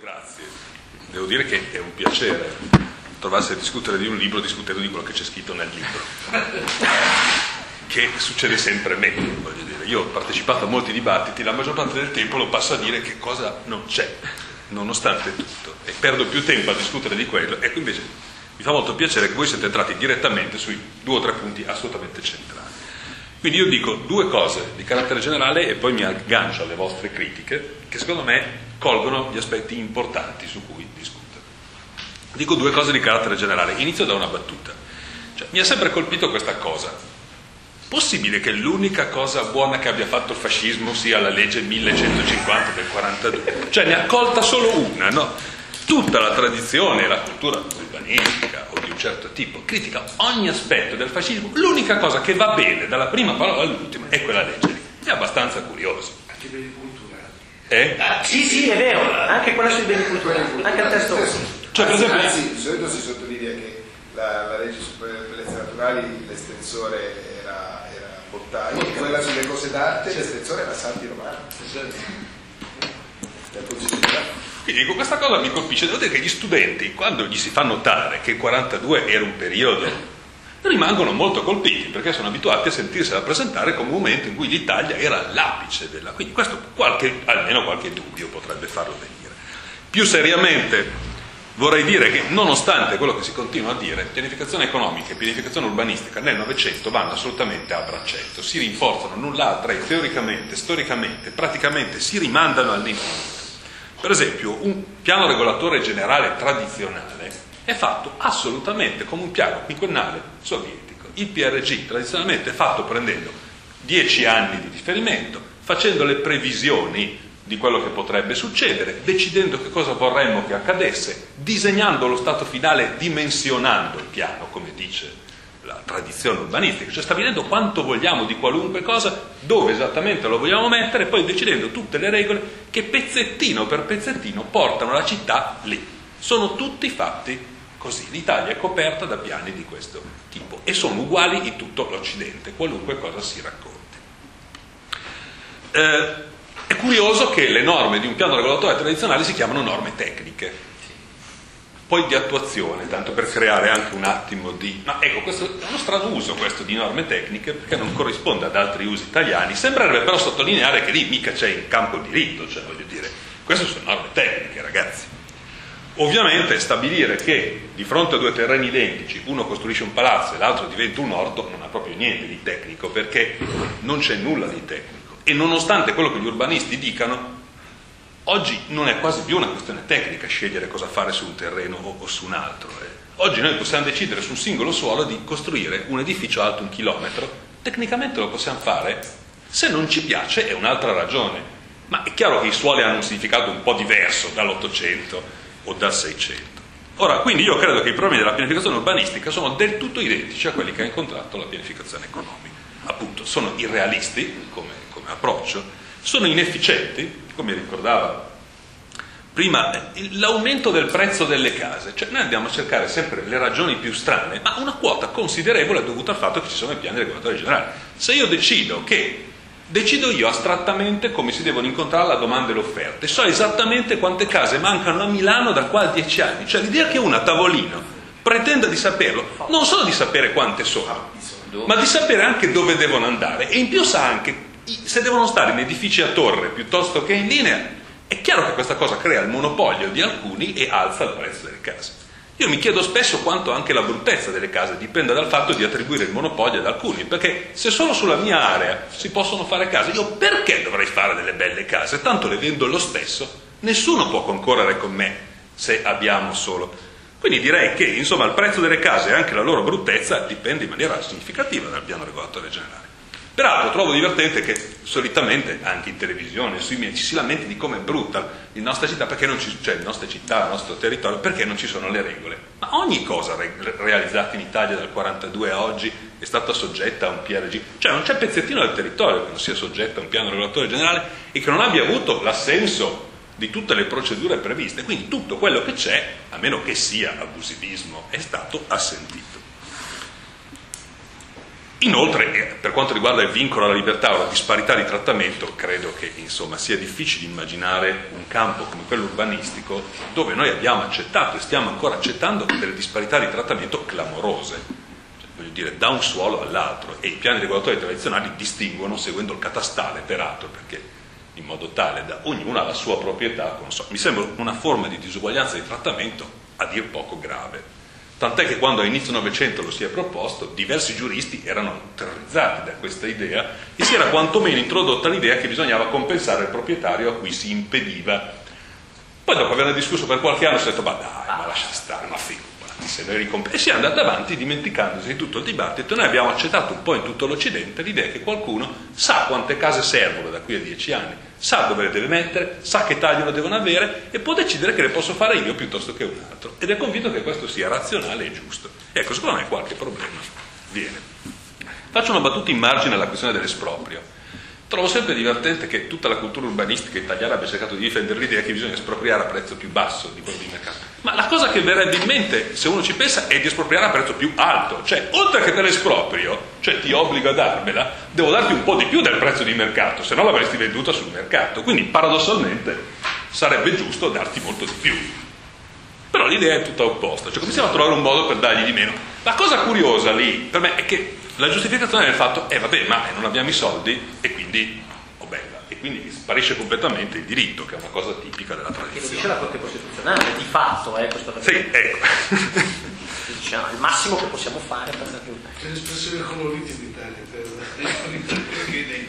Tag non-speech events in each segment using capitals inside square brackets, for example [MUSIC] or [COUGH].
Grazie. Devo dire che è un piacere trovarsi a discutere di un libro discutendo di quello che c'è scritto nel libro. [LAUGHS] Che succede sempre meglio, voglio dire. Io ho partecipato a molti dibattiti, la maggior parte del tempo lo passo a dire che cosa non c'è, nonostante tutto. E perdo più tempo a discutere di quello. Ecco invece mi fa molto piacere che voi siete entrati direttamente sui due o tre punti assolutamente centrali. Quindi io dico due cose di carattere generale e poi mi aggancio alle vostre critiche, che secondo me colgono gli aspetti importanti su cui discutere. Dico due cose di carattere generale. Inizio da una battuta. Cioè, mi ha sempre colpito questa cosa. Possibile che l'unica cosa buona che abbia fatto il fascismo sia la legge 1150 del 42? Cioè ne ha colta solo una, no? Tutta la tradizione e la cultura urbanistica o di un certo tipo critica ogni aspetto del fascismo. L'unica cosa che va bene dalla prima parola all'ultima è quella legge. È abbastanza curioso. Anche per i culturali. Eh? Sì, sì, è vero, anche quella sui beni culturali, anche il testo. Cioè, per esempio, Anzi, di solito si sottolinea che la, la legge sulle bellezze naturali, l'estensore era, era Bottani, e quella sulle cose d'arte, l'estensore era Santi Romano. Possibilità. Quindi dico, questa cosa mi colpisce, devo dire che gli studenti, quando gli si fa notare che il 42 era un periodo, rimangono molto colpiti perché sono abituati a sentirsela presentare come un momento in cui l'Italia era l'apice della... Quindi questo qualche, almeno qualche dubbio potrebbe farlo venire. Più seriamente vorrei dire che nonostante quello che si continua a dire, pianificazione economica e pianificazione urbanistica nel Novecento vanno assolutamente a braccetto, si rinforzano null'altra e teoricamente, storicamente, praticamente si rimandano all'infinito. Per esempio, un piano regolatore generale tradizionale è fatto assolutamente come un piano quinquennale sovietico. Il PRG tradizionalmente è fatto prendendo dieci anni di riferimento, facendo le previsioni di quello che potrebbe succedere, decidendo che cosa vorremmo che accadesse, disegnando lo stato finale, dimensionando il piano, come dice la tradizione urbanistica, cioè stabilendo quanto vogliamo di qualunque cosa, dove esattamente lo vogliamo mettere, e poi decidendo tutte le regole che pezzettino per pezzettino portano la città lì. Sono tutti fatti così. L'Italia è coperta da piani di questo tipo e sono uguali in tutto l'Occidente, qualunque cosa si racconti. Eh, è curioso che le norme di un piano regolatore tradizionale si chiamano norme tecniche, poi di attuazione, tanto per creare anche un attimo di... Ma ecco, questo è uno strano uso questo di norme tecniche perché non corrisponde ad altri usi italiani, sembrerebbe però sottolineare che lì mica c'è in campo diritto, cioè voglio dire, queste sono norme tecniche ragazzi. Ovviamente stabilire che di fronte a due terreni identici uno costruisce un palazzo e l'altro diventa un orto non ha proprio niente di tecnico perché non c'è nulla di tecnico. E nonostante quello che gli urbanisti dicano oggi non è quasi più una questione tecnica scegliere cosa fare su un terreno o, o su un altro eh. oggi noi possiamo decidere su un singolo suolo di costruire un edificio alto un chilometro. Tecnicamente lo possiamo fare se non ci piace è un'altra ragione. Ma è chiaro che i suoli hanno un significato un po' diverso dall'Ottocento o dal 600. Ora, quindi io credo che i problemi della pianificazione urbanistica sono del tutto identici a quelli che ha incontrato la pianificazione economica. Appunto, sono irrealisti come, come approccio, sono inefficienti, come ricordava prima, l'aumento del prezzo delle case, cioè noi andiamo a cercare sempre le ragioni più strane, ma una quota considerevole è dovuta al fatto che ci sono i piani regolatori generali. Se io decido che Decido io astrattamente come si devono incontrare la domanda e l'offerta e so esattamente quante case mancano a Milano da qua a dieci anni. Cioè l'idea che uno a tavolino pretenda di saperlo, non solo di sapere quante sono, ma di sapere anche dove devono andare e in più sa anche se devono stare in edifici a torre piuttosto che in linea. È chiaro che questa cosa crea il monopolio di alcuni e alza il prezzo delle case. Io mi chiedo spesso quanto anche la bruttezza delle case dipenda dal fatto di attribuire il monopolio ad alcuni, perché se solo sulla mia area si possono fare case, io perché dovrei fare delle belle case? Tanto le vendo lo stesso, nessuno può concorrere con me se abbiamo solo. Quindi direi che insomma il prezzo delle case e anche la loro bruttezza dipende in maniera significativa dal piano regolatore generale. Peraltro trovo divertente che solitamente anche in televisione, sui media, ci si lamenti di come è brutta la nostra città, perché non ci, cioè le nostre città, il nostro territorio, perché non ci sono le regole. Ma ogni cosa re- realizzata in Italia dal 42 a oggi è stata soggetta a un PRG, cioè non c'è pezzettino del territorio che non sia soggetta a un piano regolatore generale e che non abbia avuto l'assenso di tutte le procedure previste. Quindi tutto quello che c'è, a meno che sia abusivismo, è stato assentito. Inoltre, eh, per quanto riguarda il vincolo alla libertà o la disparità di trattamento, credo che insomma, sia difficile immaginare un campo come quello urbanistico dove noi abbiamo accettato e stiamo ancora accettando delle disparità di trattamento clamorose, cioè, voglio dire, da un suolo all'altro. E i piani regolatori tradizionali distinguono seguendo il catastale, peraltro, perché in modo tale da ognuno ha la sua proprietà. So, mi sembra una forma di disuguaglianza di trattamento a dir poco grave. Tant'è che quando a inizio Novecento lo si è proposto, diversi giuristi erano terrorizzati da questa idea e si era quantomeno introdotta l'idea che bisognava compensare il proprietario a cui si impediva. Poi dopo averne discusso per qualche anno si è detto, ma dai, ma lascia stare, ma figurati, se noi ricomp- E si è andato avanti dimenticandosi di tutto il dibattito. Noi abbiamo accettato un po' in tutto l'Occidente l'idea che qualcuno sa quante case servono da qui a dieci anni sa dove le deve mettere, sa che taglio lo devono avere e può decidere che le posso fare io piuttosto che un altro. Ed è convinto che questo sia razionale e giusto. Ecco, secondo me qualche problema viene. Faccio una battuta in margine alla questione dell'esproprio. Trovo sempre divertente che tutta la cultura urbanistica italiana abbia cercato di difendere l'idea che bisogna espropriare a prezzo più basso di quello di mercato. Ma la cosa che verrebbe in mente, se uno ci pensa, è di espropriare a prezzo più alto. Cioè, oltre che te l'esproprio, cioè ti obbligo a darmela, devo darti un po' di più del prezzo di mercato, se no l'avresti venduta sul mercato. Quindi, paradossalmente, sarebbe giusto darti molto di più. Però l'idea è tutta opposta, cioè cominciamo a trovare un modo per dargli di meno. La cosa curiosa lì, per me, è che la giustificazione del fatto è, eh, vabbè, ma non abbiamo i soldi e quindi, oh bella, e quindi sparisce completamente il diritto, che è una cosa tipica della tradizione. Che lo dice la Corte Costituzionale, di fatto, eh, questo Sì, ecco. [LAUGHS] diciamo, il massimo che possiamo fare per dargli un... C'è l'espressione coloriti in Italia, per... [LAUGHS]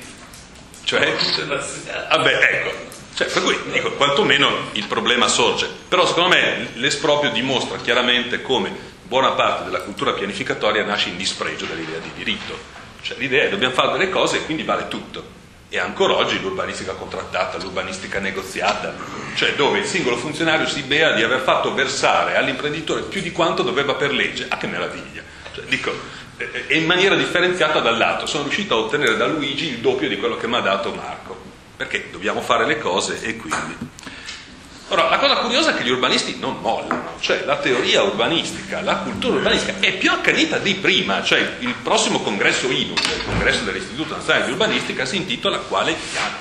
cioè, [LAUGHS] vabbè, ecco. Cioè, per cui dico, quantomeno il problema sorge. Però secondo me l'esproprio dimostra chiaramente come buona parte della cultura pianificatoria nasce in dispregio dell'idea di diritto. Cioè l'idea è dobbiamo fare delle cose e quindi vale tutto. E ancora oggi l'urbanistica contrattata, l'urbanistica negoziata, cioè dove il singolo funzionario si bea di aver fatto versare all'imprenditore più di quanto doveva per legge. Ah, che meraviglia! Cioè, dico, e in maniera differenziata dall'altro. Sono riuscito a ottenere da Luigi il doppio di quello che mi ha dato Marco, perché dobbiamo fare le cose e quindi. Ora, la cosa curiosa è che gli urbanisti non mollano, cioè la teoria urbanistica, la cultura urbanistica è più accanita di prima, cioè il prossimo congresso INU, il congresso dell'Istituto Nazionale di Urbanistica, si intitola Quale piano?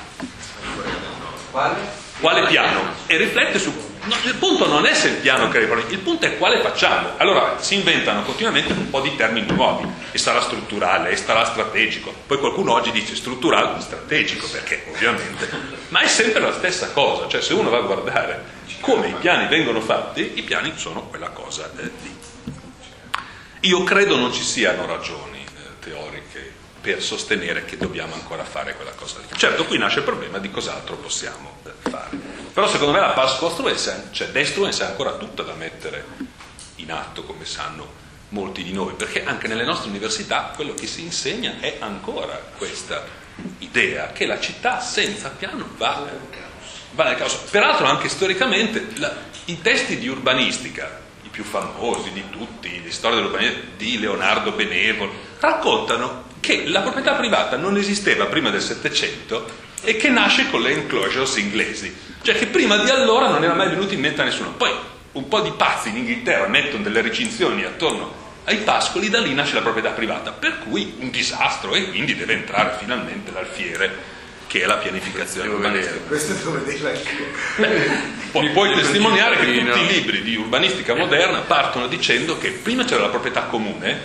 Quale? Quale piano? E riflette su No, il punto non è se il piano crea i problemi, il punto è quale facciamo. Allora si inventano continuamente un po' di termini nuovi, e sarà strutturale, e sarà strategico. Poi qualcuno oggi dice strutturale, strategico, perché ovviamente, ma è sempre la stessa cosa, cioè se uno va a guardare come i piani vengono fatti, i piani sono quella cosa eh, lì. Io credo non ci siano ragioni eh, teoriche per sostenere che dobbiamo ancora fare quella cosa lì. Certo, qui nasce il problema di cos'altro possiamo eh, fare. Però secondo me la pars construenza, cioè destruenza è ancora tutta da mettere in atto, come sanno molti di noi, perché anche nelle nostre università quello che si insegna è ancora questa idea che la città senza piano va, va nel caos. Peraltro anche storicamente la, i testi di urbanistica, i più famosi di tutti, di storia dell'urbanistica di Leonardo Benevolo, raccontano che la proprietà privata non esisteva prima del Settecento e che nasce con le enclosures inglesi. Cioè che prima di allora non era mai venuto in mente a nessuno. Poi un po' di pazzi in Inghilterra mettono delle recinzioni attorno ai pascoli, da lì nasce la proprietà privata, per cui un disastro e quindi deve entrare finalmente l'alfiere che è la pianificazione urbanistica. Questo devo vederlo anche Poi puoi testimoniare che tutti i libri di urbanistica moderna partono dicendo che prima c'era la proprietà comune,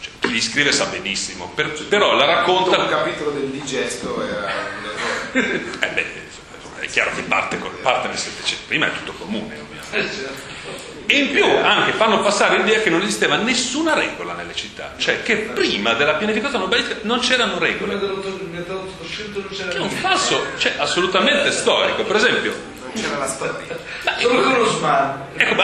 cioè, chi li scrive sa benissimo, per, però la racconta... Un capitolo del digesto era. Eh beh, è chiaro che parte, parte nel Settecento, prima è tutto comune ovviamente. E in più anche fanno passare l'idea che non esisteva nessuna regola nelle città, cioè che prima della pianificazione urbanistica non c'erano regole. Che è un falso, cioè assolutamente storico. Per esempio, non c'era la con lo smart. Ecco,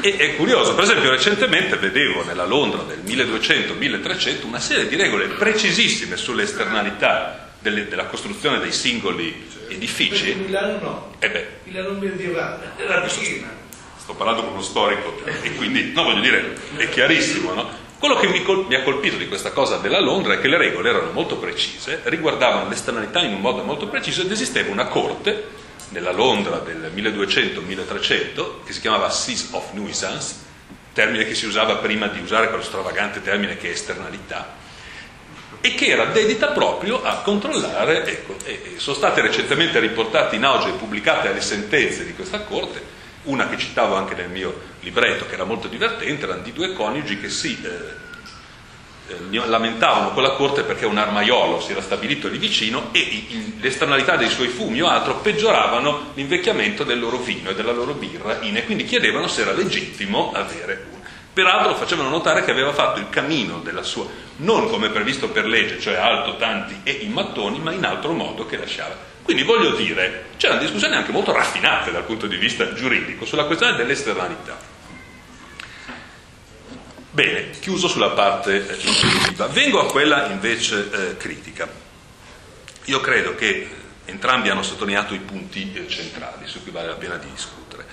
è, è, curioso, per esempio recentemente vedevo nella Londra del 1200-1300 una serie di regole precisissime sulle esternalità delle, della costruzione dei singoli edifici. Perché Milano no. Eh beh. Milano medievale, era. Sto parlando con uno storico e quindi, no, voglio dire, è chiarissimo, no? Quello che mi, col- mi, ha colpito di questa cosa della Londra è che le regole erano molto precise, riguardavano l'esternalità in un modo molto preciso ed esisteva una corte nella Londra del 1200-1300 che si chiamava Seas of Nuisance, termine che si usava prima di usare quello stravagante termine che è esternalità, e che era dedita proprio a controllare, ecco, e sono state recentemente riportate in auge e pubblicate le sentenze di questa Corte, una che citavo anche nel mio libretto, che era molto divertente, erano di due coniugi che si eh, eh, lamentavano con la Corte perché un armaiolo si era stabilito lì vicino e i, le esternalità dei suoi fumi o altro peggioravano l'invecchiamento del loro vino e della loro birra e quindi chiedevano se era legittimo avere uno. Peraltro facevano notare che aveva fatto il cammino della sua, non come previsto per legge, cioè alto, tanti e in mattoni, ma in altro modo che lasciava. Quindi voglio dire, c'erano discussioni anche molto raffinate dal punto di vista giuridico sulla questione dell'esternalità. Bene, chiuso sulla parte eh. Vengo a quella invece eh, critica. Io credo che entrambi hanno sottolineato i punti eh, centrali su cui vale la pena di discutere.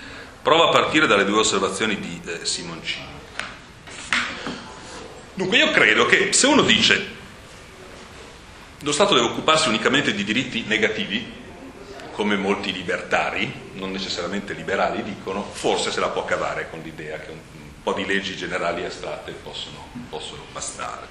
Provo a partire dalle due osservazioni di eh, Simoncini. Dunque io credo che se uno dice lo Stato deve occuparsi unicamente di diritti negativi, come molti libertari, non necessariamente liberali, dicono, forse se la può cavare con l'idea che un, po' di leggi generali astratte possono, possono bastare.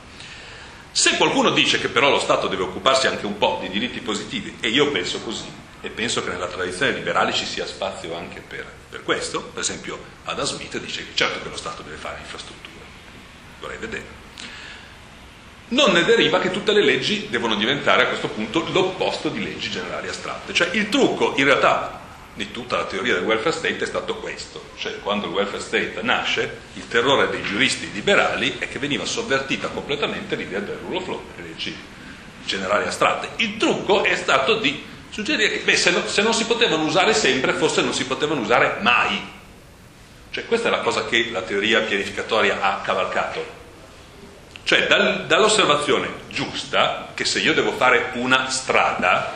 Se qualcuno dice che però lo Stato deve occuparsi anche un po' di diritti positivi, e io penso così, e penso che nella tradizione liberale ci sia spazio anche per, per questo, per esempio Adam Smith dice che certo che lo Stato deve fare infrastrutture vorrei vedere. Non ne deriva che tutte le leggi devono diventare a questo punto l'opposto di leggi generali astratte. Cioè il trucco in realtà di tutta la teoria del welfare state è stato questo, cioè quando il welfare state nasce, il terrore dei giuristi liberali è che veniva sovvertita completamente l'idea del rule of law, delle leggi generali astratte. Il trucco è stato di suggerire che beh, se, no, se non si potevano usare sempre, forse non si potevano usare mai. Cioè questa è la cosa che la teoria pianificatoria ha cavalcato. Cioè dal, dall'osservazione giusta che se io devo fare una strada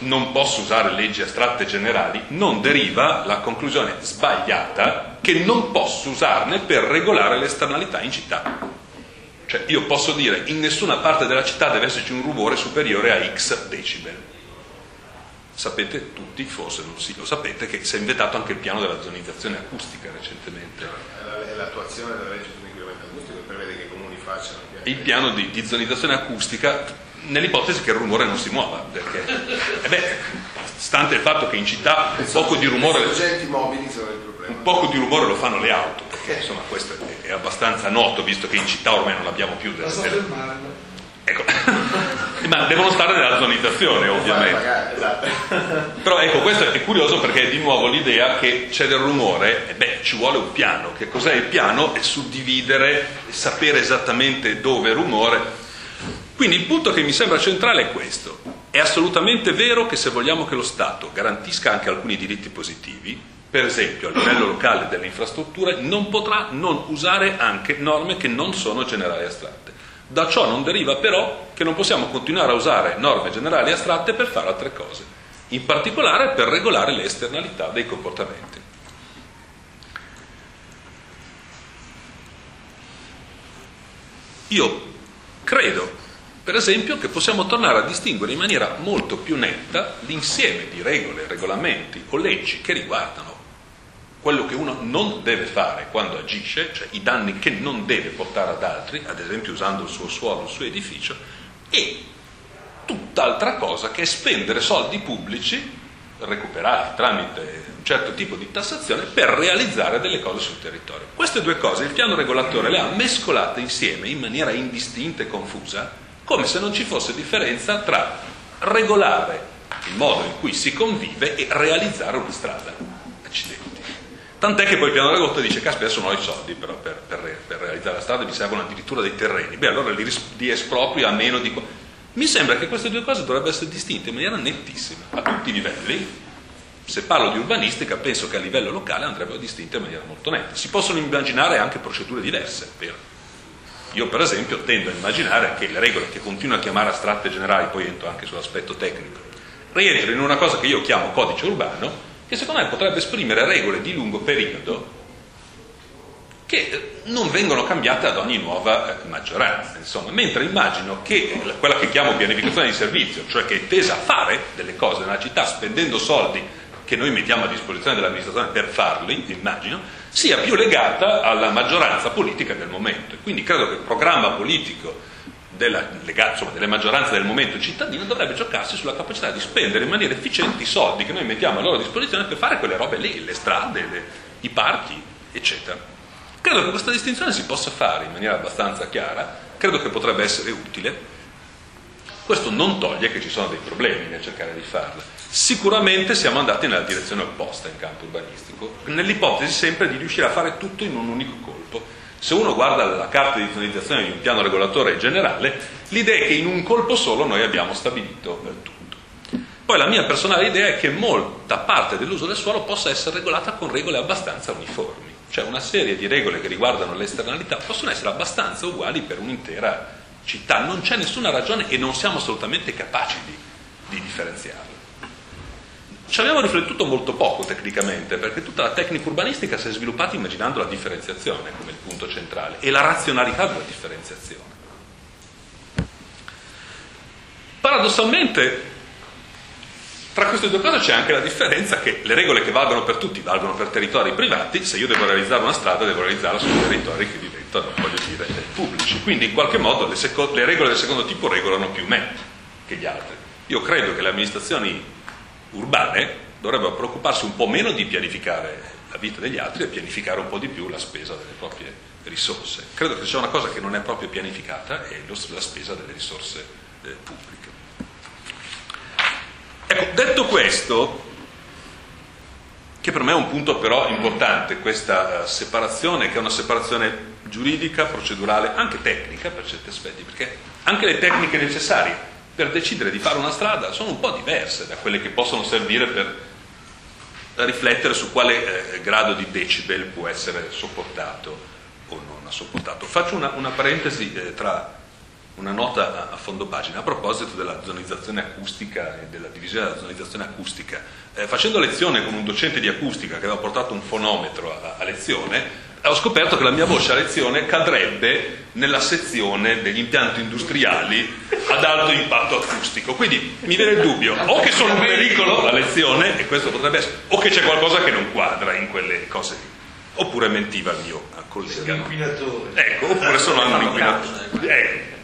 non posso usare leggi astratte generali, non deriva la conclusione sbagliata che non posso usarne per regolare le esternalità in città. Cioè io posso dire in nessuna parte della città deve esserci un rumore superiore a x decibel Sapete tutti, forse non sì, lo sapete, che si è inventato anche il piano della zonizzazione acustica recentemente. L'attuazione della legge sull'inquinamento acustico prevede che facciano il piano di, di zonizzazione acustica nell'ipotesi che il rumore non si muova, perché eh beh, stante il fatto che in città un poco di rumore... Un poco di rumore lo fanno le auto, perché insomma questo è, abbastanza noto, visto che in città ormai non abbiamo più delle... delle Ecco. [LAUGHS] Ma devono stare nella zonizzazione, ovviamente. Esatto. [LAUGHS] Però ecco, questo è curioso perché è di nuovo l'idea che c'è del rumore, e beh, ci vuole un piano. Che cos'è il piano? È suddividere, sapere esattamente dove è rumore. Quindi il punto che mi sembra centrale è questo. È assolutamente vero che se vogliamo che lo Stato garantisca anche alcuni diritti positivi, per esempio a livello locale delle infrastrutture, non potrà non usare anche norme che non sono generali astratte. Da ciò non deriva però che non possiamo continuare a usare norme generali astratte per fare altre cose, in particolare per regolare le esternalità dei comportamenti. Io credo, per esempio, che possiamo tornare a distinguere in maniera molto più netta l'insieme di regole, regolamenti o leggi che riguardano quello che uno non deve fare quando agisce, cioè i danni che non deve portare ad altri, ad esempio usando il suo suolo, il suo edificio, e tutt'altra cosa che è spendere soldi pubblici recuperati tramite un certo tipo di tassazione per realizzare delle cose sul territorio. Queste due cose il piano regolatore le ha mescolate insieme in maniera indistinta e confusa, come se non ci fosse differenza tra regolare il modo in cui si convive e realizzare una strada. Accidenti. Tant'è che poi il piano della gotta dice, caspita, adesso non ho i soldi però per, per, per, realizzare la strada, mi servono addirittura dei terreni. Beh, allora li, li esproprio a meno di... Mi sembra che queste due cose dovrebbero essere distinte in maniera nettissima, a tutti i livelli. Se parlo di urbanistica, penso che a livello locale andrebbero distinte in maniera molto netta. Si possono immaginare anche procedure diverse. Per... Io, per esempio, tendo a immaginare che le regole che continuo a chiamare astratte generali, poi entro anche sull'aspetto tecnico, rientrino in una cosa che io chiamo codice urbano, che secondo me potrebbe esprimere regole di lungo periodo che non vengono cambiate ad ogni nuova eh, maggioranza, insomma, mentre immagino che quella che chiamo pianificazione di servizio, cioè che è tesa a fare delle cose nella città spendendo soldi che noi mettiamo a disposizione dell'amministrazione per farli, immagino, sia più legata alla maggioranza politica del momento. Quindi credo che il programma politico della, insomma, delle maggioranze del momento cittadino dovrebbe giocarsi sulla capacità di spendere in maniera efficiente i soldi che noi mettiamo a loro disposizione per fare quelle robe lì, le strade, le, i parchi, eccetera. Credo che questa distinzione si possa fare in maniera abbastanza chiara, credo che potrebbe essere utile. Questo non toglie che ci sono dei problemi nel cercare di farla. Sicuramente siamo andati nella direzione opposta in campo urbanistico, nell'ipotesi sempre di riuscire a fare tutto in un unico colpo. Se uno guarda la carta di zonizzazione di un piano regolatore generale, l'idea è che in un colpo solo noi abbiamo stabilito tutto. Poi la mia personale idea è che molta parte dell'uso del suolo possa essere regolata con regole abbastanza uniformi, cioè una serie di regole che riguardano le esternalità possono essere abbastanza uguali per un'intera città, non c'è nessuna ragione e non siamo assolutamente capaci di, di differenziarle. Ci abbiamo riflettuto molto poco tecnicamente, perché tutta la tecnica urbanistica si è sviluppata immaginando la differenziazione come il punto centrale e la razionalità della differenziazione. Paradossalmente, tra queste due cose c'è anche la differenza che le regole che valgono per tutti valgono per territori privati, se io devo realizzare una strada devo realizzarla su territori che diventano, voglio dire, pubblici. Quindi in qualche modo le, seco- le regole del secondo tipo regolano più me che gli altri. Io credo che le amministrazioni urbane dovrebbero preoccuparsi un po' meno di pianificare la vita degli altri e pianificare un po' di più la spesa delle proprie risorse. Credo che sia una cosa che non è proprio pianificata, è la spesa delle risorse eh, pubbliche. Ecco, detto questo, che per me è un punto però importante, questa uh, separazione, che è una separazione giuridica, procedurale, anche tecnica per certi aspetti, perché anche le tecniche necessarie per decidere di fare una strada sono un po' diverse da quelle che possono servire per riflettere su quale eh, grado di decibel può essere sopportato o non sopportato. Faccio una, una parentesi eh, tra una nota a, a, fondo pagina a proposito della zonizzazione acustica e della divisione della zonizzazione acustica. Eh, facendo lezione con un docente di acustica che aveva portato un fonometro a, a lezione, ho scoperto che la mia voce a lezione cadrebbe nella sezione degli impianti industriali ad alto impatto acustico. Quindi mi viene il dubbio, o che sono un pericolo a lezione, e questo potrebbe essere, o che c'è qualcosa che non quadra in quelle cose lì. Oppure mentiva il mio collega. Sono un inquinatore. Ecco, oppure sono un inquinatore. Ecco.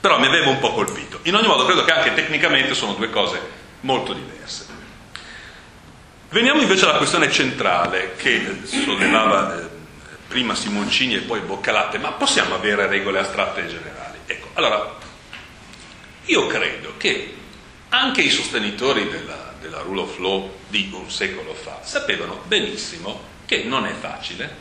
Però mi aveva un po' colpito. In ogni modo credo che anche tecnicamente sono due cose molto diverse. Veniamo invece alla questione centrale che sollevava eh, prima Simoncini e poi Boccalatte, ma possiamo avere regole astratte e generali? Ecco, allora, io credo che anche i sostenitori della, della rule of law di un secolo fa sapevano benissimo che non è facile,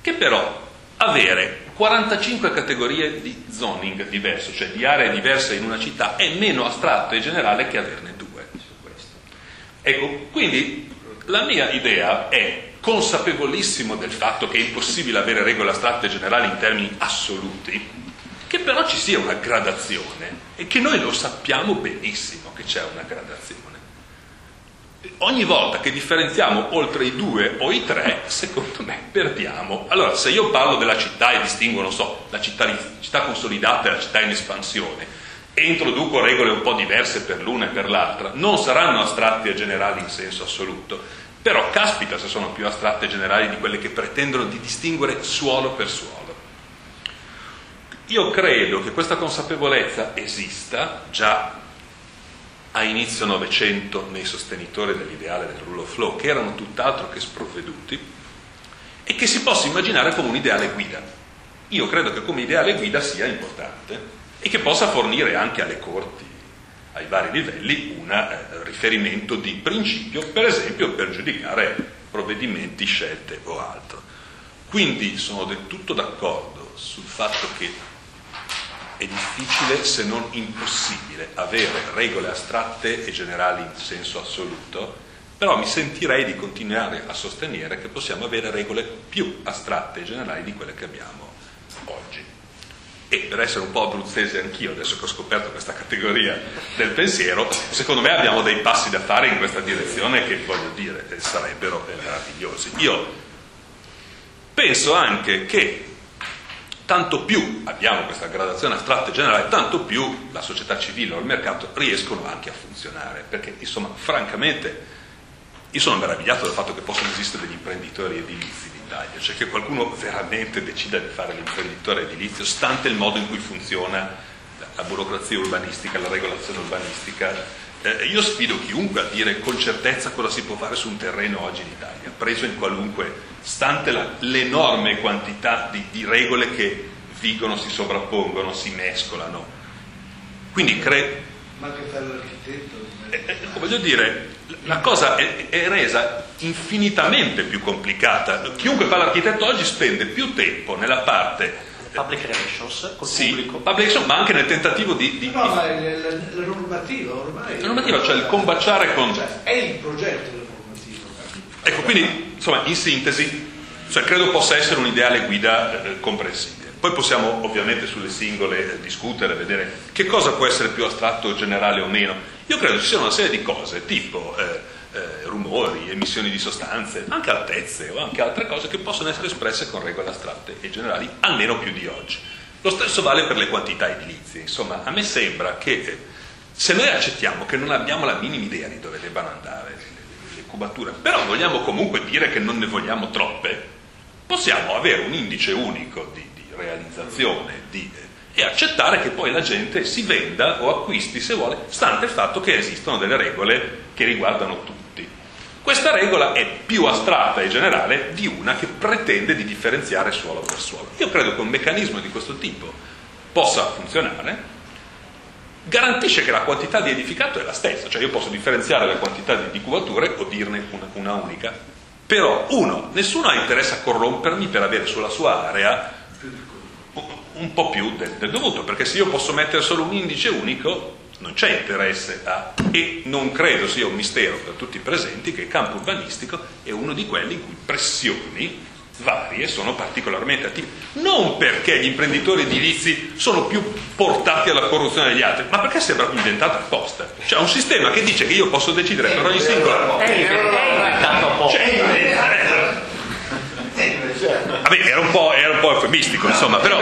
che però avere 45 categorie di zoning diverse, cioè di aree diverse in una città, è meno astratto e generale che averne due. Ecco, quindi la mia idea è consapevolissimo del fatto che è impossibile avere regole astratte e generali in termini assoluti, che però ci sia una gradazione e che noi lo sappiamo benissimo che c'è una gradazione. Ogni volta che differenziamo oltre i due o i tre, secondo me perdiamo. Allora, se io parlo della città e distingo, non so, la città, città consolidata e la città in espansione, e introduco regole un po' diverse per l'una e per l'altra, non saranno astratti e generali in senso assoluto, però caspita se sono più astratte e generali di quelle che pretendono di distinguere suolo per suolo. Io credo che questa consapevolezza esista già a inizio Novecento nei sostenitori dell'ideale del rule of law, che erano tutt'altro che sprovveduti, e che si possa immaginare come un ideale guida. Io credo che come ideale guida sia importante e che possa fornire anche alle corti ai vari livelli un eh, riferimento di principio, per esempio per giudicare provvedimenti, scelte o altro. Quindi sono del tutto d'accordo sul fatto che è difficile, se non impossibile, avere regole astratte e generali in senso assoluto, però mi sentirei di continuare a sostenere che possiamo avere regole più astratte e generali di quelle che abbiamo oggi e per essere un po' abruzzese anch'io, adesso che ho scoperto questa categoria del pensiero, secondo me abbiamo dei passi da fare in questa direzione che, voglio dire, sarebbero meravigliosi. Io penso anche che tanto più abbiamo questa gradazione astratta e generale, tanto più la società civile o il mercato riescono anche a funzionare, perché insomma, francamente, io sono meravigliato dal fatto che possano esistere degli imprenditori edilizi d'Italia, cioè che qualcuno veramente decida di fare l'imprenditore edilizio, stante il modo in cui funziona la burocrazia urbanistica, la regolazione urbanistica, eh, io sfido chiunque a dire con certezza cosa si può fare su un terreno oggi in Italia, preso in qualunque, stante la, l'enorme quantità di, di regole che vigono, si sovrappongono, si mescolano. Quindi credo... Ma che fare l'architetto? Eh, eh, voglio dire, la cosa è, è, resa infinitamente piì complicata. Chiunque fa l'architetto oggi spende più tempo nella parte public relations col sì, pubblico. Public relations, ma anche nel tentativo di. di no, ma la, normativa ormai. La normativa, cioè il combaciare con. Cioè, è il progetto della normativa. Ecco, quindi, insomma, in sintesi, cioè, credo possa essere un'ideale guida eh, comprensibile. Poi possiamo ovviamente sulle singole eh, discutere, vedere che cosa può essere più astratto, generale o meno. Io credo ci sia una serie di cose, tipo eh, eh, rumori, emissioni di sostanze, anche altezze o anche altre cose che possono essere espresse con regole astratte e generali, almeno più di oggi. Lo stesso vale per le quantità edilizie. Insomma, a me sembra che eh, se noi accettiamo che non abbiamo la minima idea di dove debbano andare le, le cubature, però vogliamo comunque dire che non ne vogliamo troppe, possiamo avere un indice unico di, di realizzazione di, eh, e accettare che poi la gente si venda o acquisti se vuole, stante il fatto che esistono delle regole che riguardano tutti. Questa regola è più astratta e generale di una che pretende di differenziare suolo per suolo. Io credo che un meccanismo di questo tipo possa funzionare, garantisce che la quantità di edificato è la stessa, cioè io posso differenziare la quantità di, cubature o dirne una, una unica, però uno, nessuno ha interesse a corrompermi per avere sulla sua area un po' più del, del dovuto, perché se io posso mettere solo un indice unico, non c'è interesse a, e non credo sia un mistero per tutti i presenti che il campo urbanistico è uno di quelli in cui pressioni varie sono particolarmente attive. Non perché gli imprenditori edilizi sono più portati alla corruzione degli altri, ma perché sembra inventato apposta. Cioè un sistema che dice che io posso decidere per ogni singolo... È inventato apposta. Cioè, vabbè, era un, po', era un po' eufemistico, insomma, però...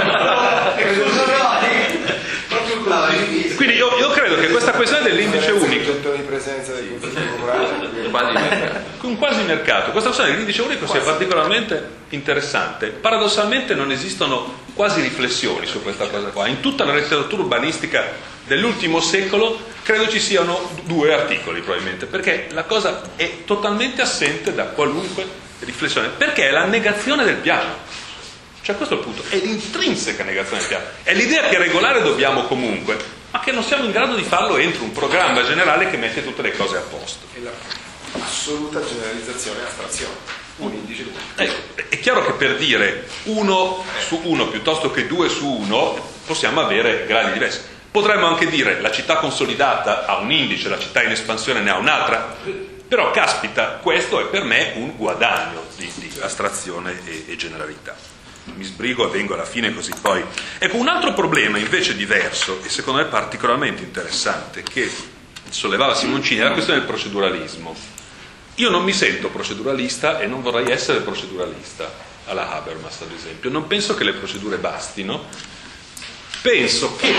Quindi io, io, credo che questa questione dell'indice unico di presenza del consiglio comunale quasi mercato. un quasi mercato, questa questione dell'indice unico sia particolarmente interessante. Paradossalmente non esistono quasi riflessioni su questa cosa qua. In tutta la letteratura urbanistica dell'ultimo secolo credo ci siano due articoli probabilmente, perché la cosa è totalmente assente da qualunque riflessione, perché è la negazione del piano. Cioè questo è il punto, è l'intrinseca negazione del piano, è l'idea che regolare dobbiamo comunque, ma che non siamo in grado di farlo entro un programma generale che mette tutte le cose a posto. e l'assoluta generalizzazione e astrazione. Un indice. Ecco, è chiaro che per dire uno su uno piuttosto che due su uno possiamo avere gradi diversi. Potremmo anche dire la città consolidata ha un indice, la città in espansione ne ha un'altra, però caspita, questo è per me un guadagno di, di astrazione e, e generalità mi sbrigo e vengo alla fine così poi. Ecco, un altro problema invece diverso e secondo me particolarmente interessante che sollevava Simoncini è la questione del proceduralismo. Io non mi sento proceduralista e non vorrei essere proceduralista alla Habermas ad esempio. Non penso che le procedure bastino, penso che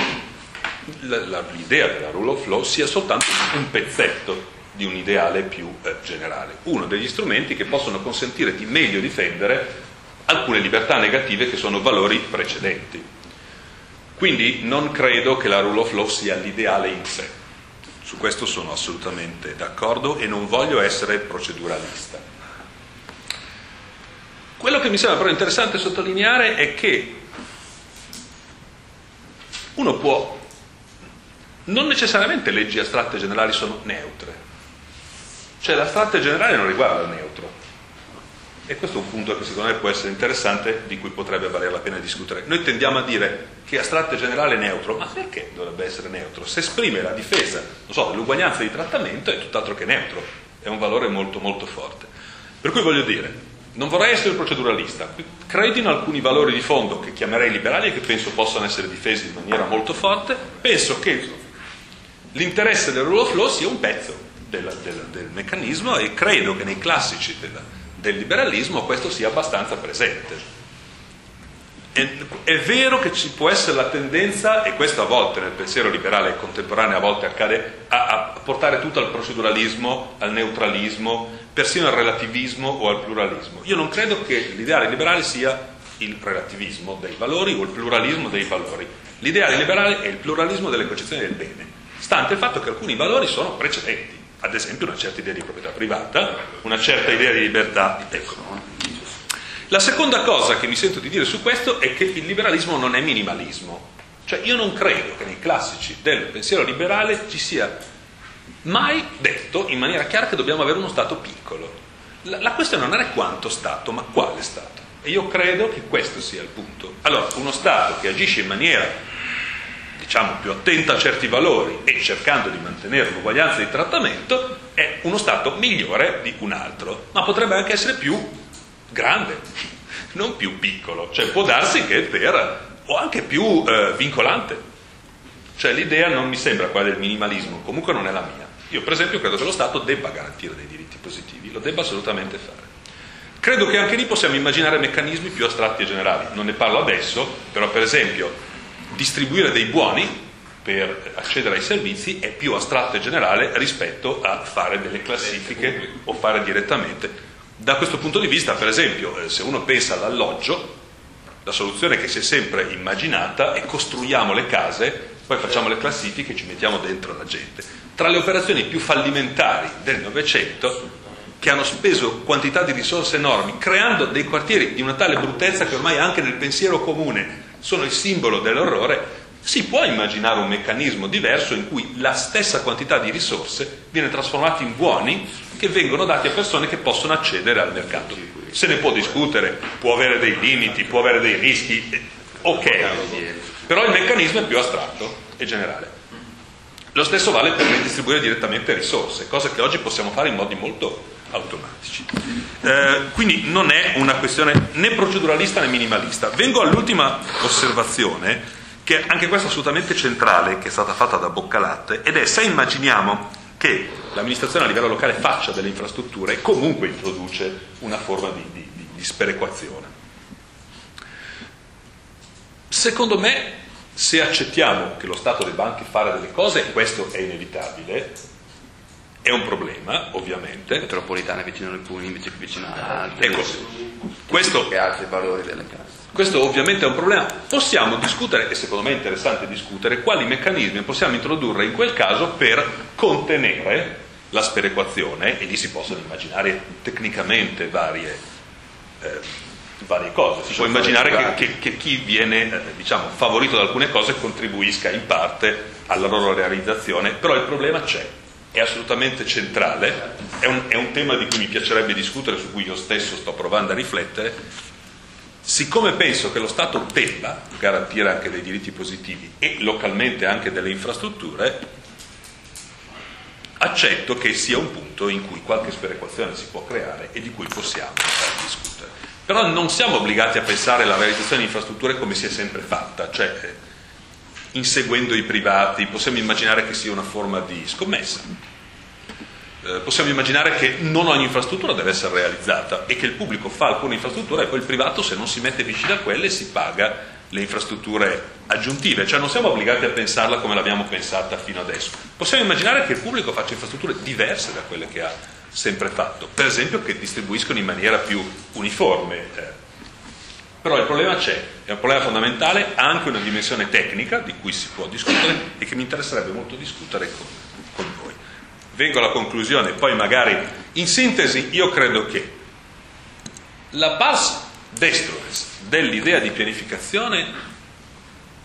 l'idea della rule of law sia soltanto un pezzetto di un ideale più eh, generale, uno degli strumenti che possono consentire di meglio difendere alcune libertà negative che sono valori precedenti. Quindi non credo che la rule of law sia l'ideale in sé. Su questo sono assolutamente d'accordo e non voglio essere proceduralista. Quello che mi sembra però interessante sottolineare è che uno può, non necessariamente leggi astratte generali sono neutre, cioè l'astratta generale non riguarda il neutro, e questo è un punto che secondo me può essere interessante, di cui potrebbe valere la pena discutere. Noi tendiamo a dire che astratto generale è neutro, ma perché dovrebbe essere neutro? Se esprime la difesa, so, dell'uguaglianza di trattamento è tutt'altro che neutro, è un valore molto molto forte. Per cui voglio dire, non vorrei essere proceduralista, credo in alcuni valori di fondo che chiamerei liberali e che penso possano essere difesi in maniera molto forte, penso che l'interesse del rule of law sia un pezzo del, del, del meccanismo e credo che nei classici della, del liberalismo questo sia abbastanza presente. È, è, vero che ci può essere la tendenza, e questo a volte nel pensiero liberale contemporaneo a volte accade, a, a portare tutto al proceduralismo, al neutralismo, persino al relativismo o al pluralismo. Io non credo che l'ideale liberale sia il relativismo dei valori o il pluralismo dei valori. L'ideale liberale è il pluralismo delle concezioni del bene, stante il fatto che alcuni valori sono precedenti, ad esempio una certa idea di proprietà privata, una certa idea di libertà. Ecco. La seconda cosa che mi sento di dire su questo è che il liberalismo non è minimalismo. Cioè io non credo che nei classici del pensiero liberale ci sia mai detto in maniera chiara che dobbiamo avere uno Stato piccolo. La, la questione non è quanto Stato, ma quale Stato. E io credo che questo sia il punto. Allora, uno Stato che agisce in maniera, diciamo, più attenta a certi valori e cercando di mantenere l'uguaglianza di trattamento, è uno Stato migliore di un altro, ma potrebbe anche essere più grande, [LAUGHS] non più piccolo. Cioè può darsi che per, o anche più eh, vincolante. Cioè l'idea non mi sembra quella del minimalismo, comunque non è la mia. Io per esempio credo che lo Stato debba garantire dei diritti positivi, lo debba assolutamente fare. Credo che anche lì possiamo immaginare meccanismi più astratti e generali. Non ne parlo adesso, però per esempio distribuire dei buoni per accedere ai servizi è più astratto e generale rispetto a fare delle classifiche o fare direttamente. Da questo punto di vista, per esempio, eh, se uno pensa all'alloggio, la soluzione che si è sempre immaginata è costruiamo le case, poi facciamo le classifiche e ci mettiamo dentro la gente. Tra le operazioni più fallimentari del Novecento, che hanno speso quantità di risorse enormi, creando dei quartieri di una tale bruttezza che ormai anche nel pensiero comune sono il simbolo dell'orrore, si può immaginare un meccanismo diverso in cui la stessa quantità di risorse viene trasformata in buoni che vengono dati a persone che possono accedere al mercato. Se ne può discutere, può avere dei limiti, può avere dei rischi, eh, ok, però il meccanismo è più astratto e generale. Lo stesso vale per redistribuire direttamente risorse, cosa che oggi possiamo fare in modi molto automatici. Eh, quindi non è una questione né proceduralista né minimalista. Vengo all'ultima osservazione, che anche questa assolutamente centrale, che è stata fatta da Boccalatte, ed è se immaginiamo che l'amministrazione a livello locale faccia delle infrastrutture, comunque introduce una forma di, di, di sperequazione. Secondo me, se accettiamo che lo Stato debba anche fare delle cose, e questo è inevitabile, è un problema, ovviamente. Metropolitana vicino alle Pugni invece che vicino a altri. Ecco, questo, e altri valori delle case. questo ovviamente è un problema. Possiamo discutere, e secondo me è interessante discutere, quali meccanismi possiamo introdurre in quel caso per contenere la sperequazione, e lì si possono immaginare tecnicamente varie, eh, varie cose. Si può immaginare che, che- che chi viene eh, diciamo, favorito da alcune cose contribuisca in parte alla loro realizzazione, però il problema c'è, è assolutamente centrale, è un, è un tema di cui mi piacerebbe discutere, su cui io stesso sto provando a riflettere. Siccome penso che lo Stato debba garantire anche dei diritti positivi e localmente anche delle infrastrutture, accetto che sia un punto in cui qualche sperequazione si può creare e di cui possiamo discutere. Però non siamo obbligati a pensare alla realizzazione di infrastrutture come si è sempre fatta, cioè eh, inseguendo i privati, possiamo immaginare che sia una forma di scommessa. Eh, possiamo immaginare che non ogni infrastruttura deve essere realizzata e che il pubblico fa alcune infrastrutture e poi il privato se non si mette vicino a quelle si paga le infrastrutture aggiuntive, cioè non siamo obbligati a pensarla come l'abbiamo pensata fino adesso. Possiamo immaginare che il pubblico faccia infrastrutture diverse da quelle che ha sempre fatto, per esempio che distribuiscono in maniera più uniforme. eh. Però il problema c'è, è un problema fondamentale, ha anche una dimensione tecnica di cui si può discutere e che mi interesserebbe molto discutere con, con voi. Vengo alla conclusione, poi magari in sintesi io credo che la base destruens dell'idea di pianificazione,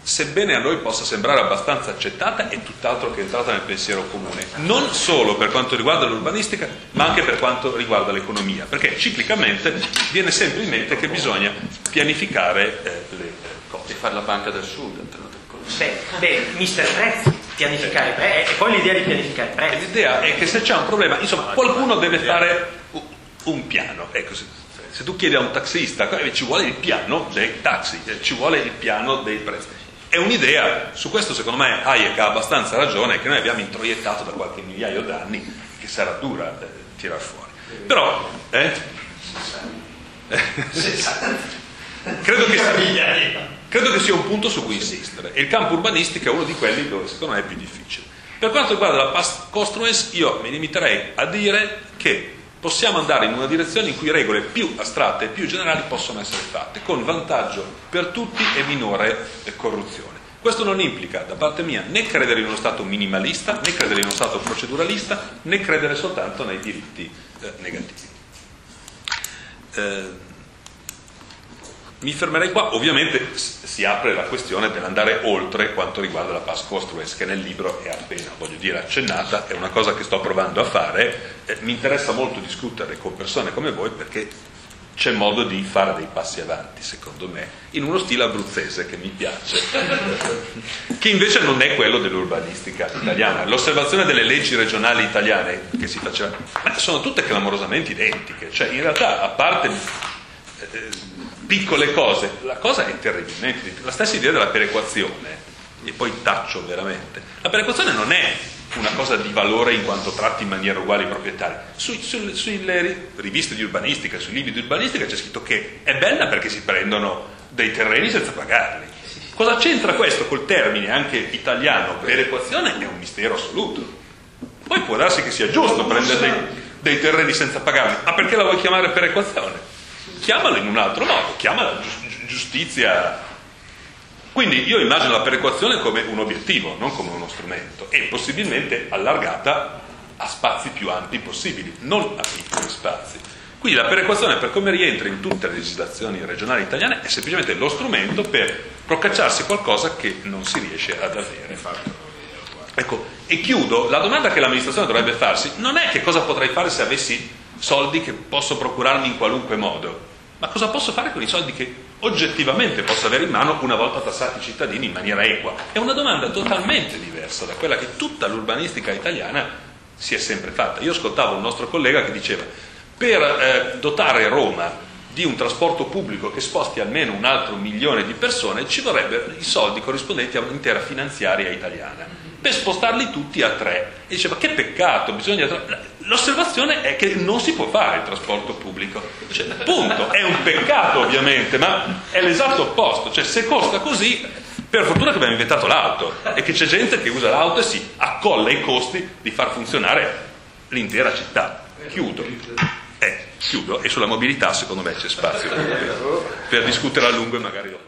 sebbene a noi possa sembrare abbastanza accettata, è tutt'altro che entrata nel pensiero comune, non solo per quanto riguarda l'urbanistica, ma anche per quanto riguarda l'economia, perché ciclicamente viene sempre in mente che bisogna pianificare eh, le eh, cose. E fare la banca del sud. tra l'altro. Beh, beh, mister prezzi, pianificare i prezzi, e poi l'idea di pianificare i E prezzi. l'idea è che se c'è un problema, insomma, qualcuno deve fare un piano. Ecco, se, se tu chiedi a un taxista, eh, ci vuole il piano dei taxi, eh, ci vuole il piano dei prezzi. È un'idea, su questo secondo me Hayek ha abbastanza ragione, che noi abbiamo introiettato da qualche migliaio d'anni, che sarà dura eh, tirar fuori. Però, eh? [LAUGHS] credo, che credo che sia un punto su cui insistere. E il campo urbanistico è uno di quelli dove secondo me è più difficile. Per quanto riguarda la past construence, io mi limiterei a dire che possiamo andare in una direzione in cui regole più astratte e più generali possono essere fatte, con vantaggio per tutti e minore corruzione. Questo non implica da parte mia né credere in uno Stato minimalista, né credere in uno Stato proceduralista, né credere soltanto nei diritti eh, negativi. Eh, mi fermerei qua, ovviamente si apre la questione dell'andare oltre quanto riguarda la pass construence, che nel libro è appena, voglio dire, accennata, è una cosa che sto provando a fare, eh, mi interessa molto discutere con persone come voi perché c'è modo di fare dei passi avanti, secondo me, in uno stile abruzzese che mi piace, [LAUGHS] che invece non è quello dell'urbanistica italiana. L'osservazione delle leggi regionali italiane che si faceva, sono tutte clamorosamente identiche, cioè in realtà, a parte eh, piccole cose, la cosa è terribilmente la stessa idea della perequazione, e poi taccio veramente, la perequazione non è una cosa di valore in quanto tratti in maniera uguale i proprietari. Su, su, sulle riviste di urbanistica, sui libri di urbanistica c'è scritto che è bella perché si prendono dei terreni senza pagarli. Cosa c'entra questo col termine anche italiano perequazione? È un mistero assoluto. Poi può darsi che sia giusto prendere dei, dei terreni senza pagarli, ma perché la vuoi chiamare perequazione? Chiamala in un altro modo, chiamala giustizia quindi io immagino la perequazione come un obiettivo, non come uno strumento, e possibilmente allargata a spazi più ampi possibili, non a piccoli spazi. Quindi la perequazione, per come rientra in tutte le legislazioni regionali italiane, è semplicemente lo strumento per procacciarsi qualcosa che non si riesce ad avere. Ecco, e chiudo, la domanda che l'amministrazione dovrebbe farsi non è che cosa potrei fare se avessi soldi che posso procurarmi in qualunque modo, ma cosa posso fare con i soldi che oggettivamente posso avere in mano una volta tassati i cittadini in maniera equa? È una domanda totalmente diversa da quella che tutta l'urbanistica italiana si è sempre fatta. Io ascoltavo un nostro collega che diceva per eh, dotare Roma di un trasporto pubblico che sposti almeno un altro milione di persone ci vorrebbero i soldi corrispondenti a un'intera finanziaria italiana per spostarli tutti a tre. E diceva che peccato, bisogna... L'osservazione è che non si può fare il trasporto pubblico. Cioè, punto, è un peccato ovviamente, ma è l'esatto opposto. Cioè, se costa così, per fortuna che abbiamo inventato l'auto e che c'è gente che usa l'auto e si accolla i costi di far funzionare l'intera città. Chiudo. Eh, chiudo e sulla mobilità secondo me c'è spazio per, discutere a lungo e magari dopo.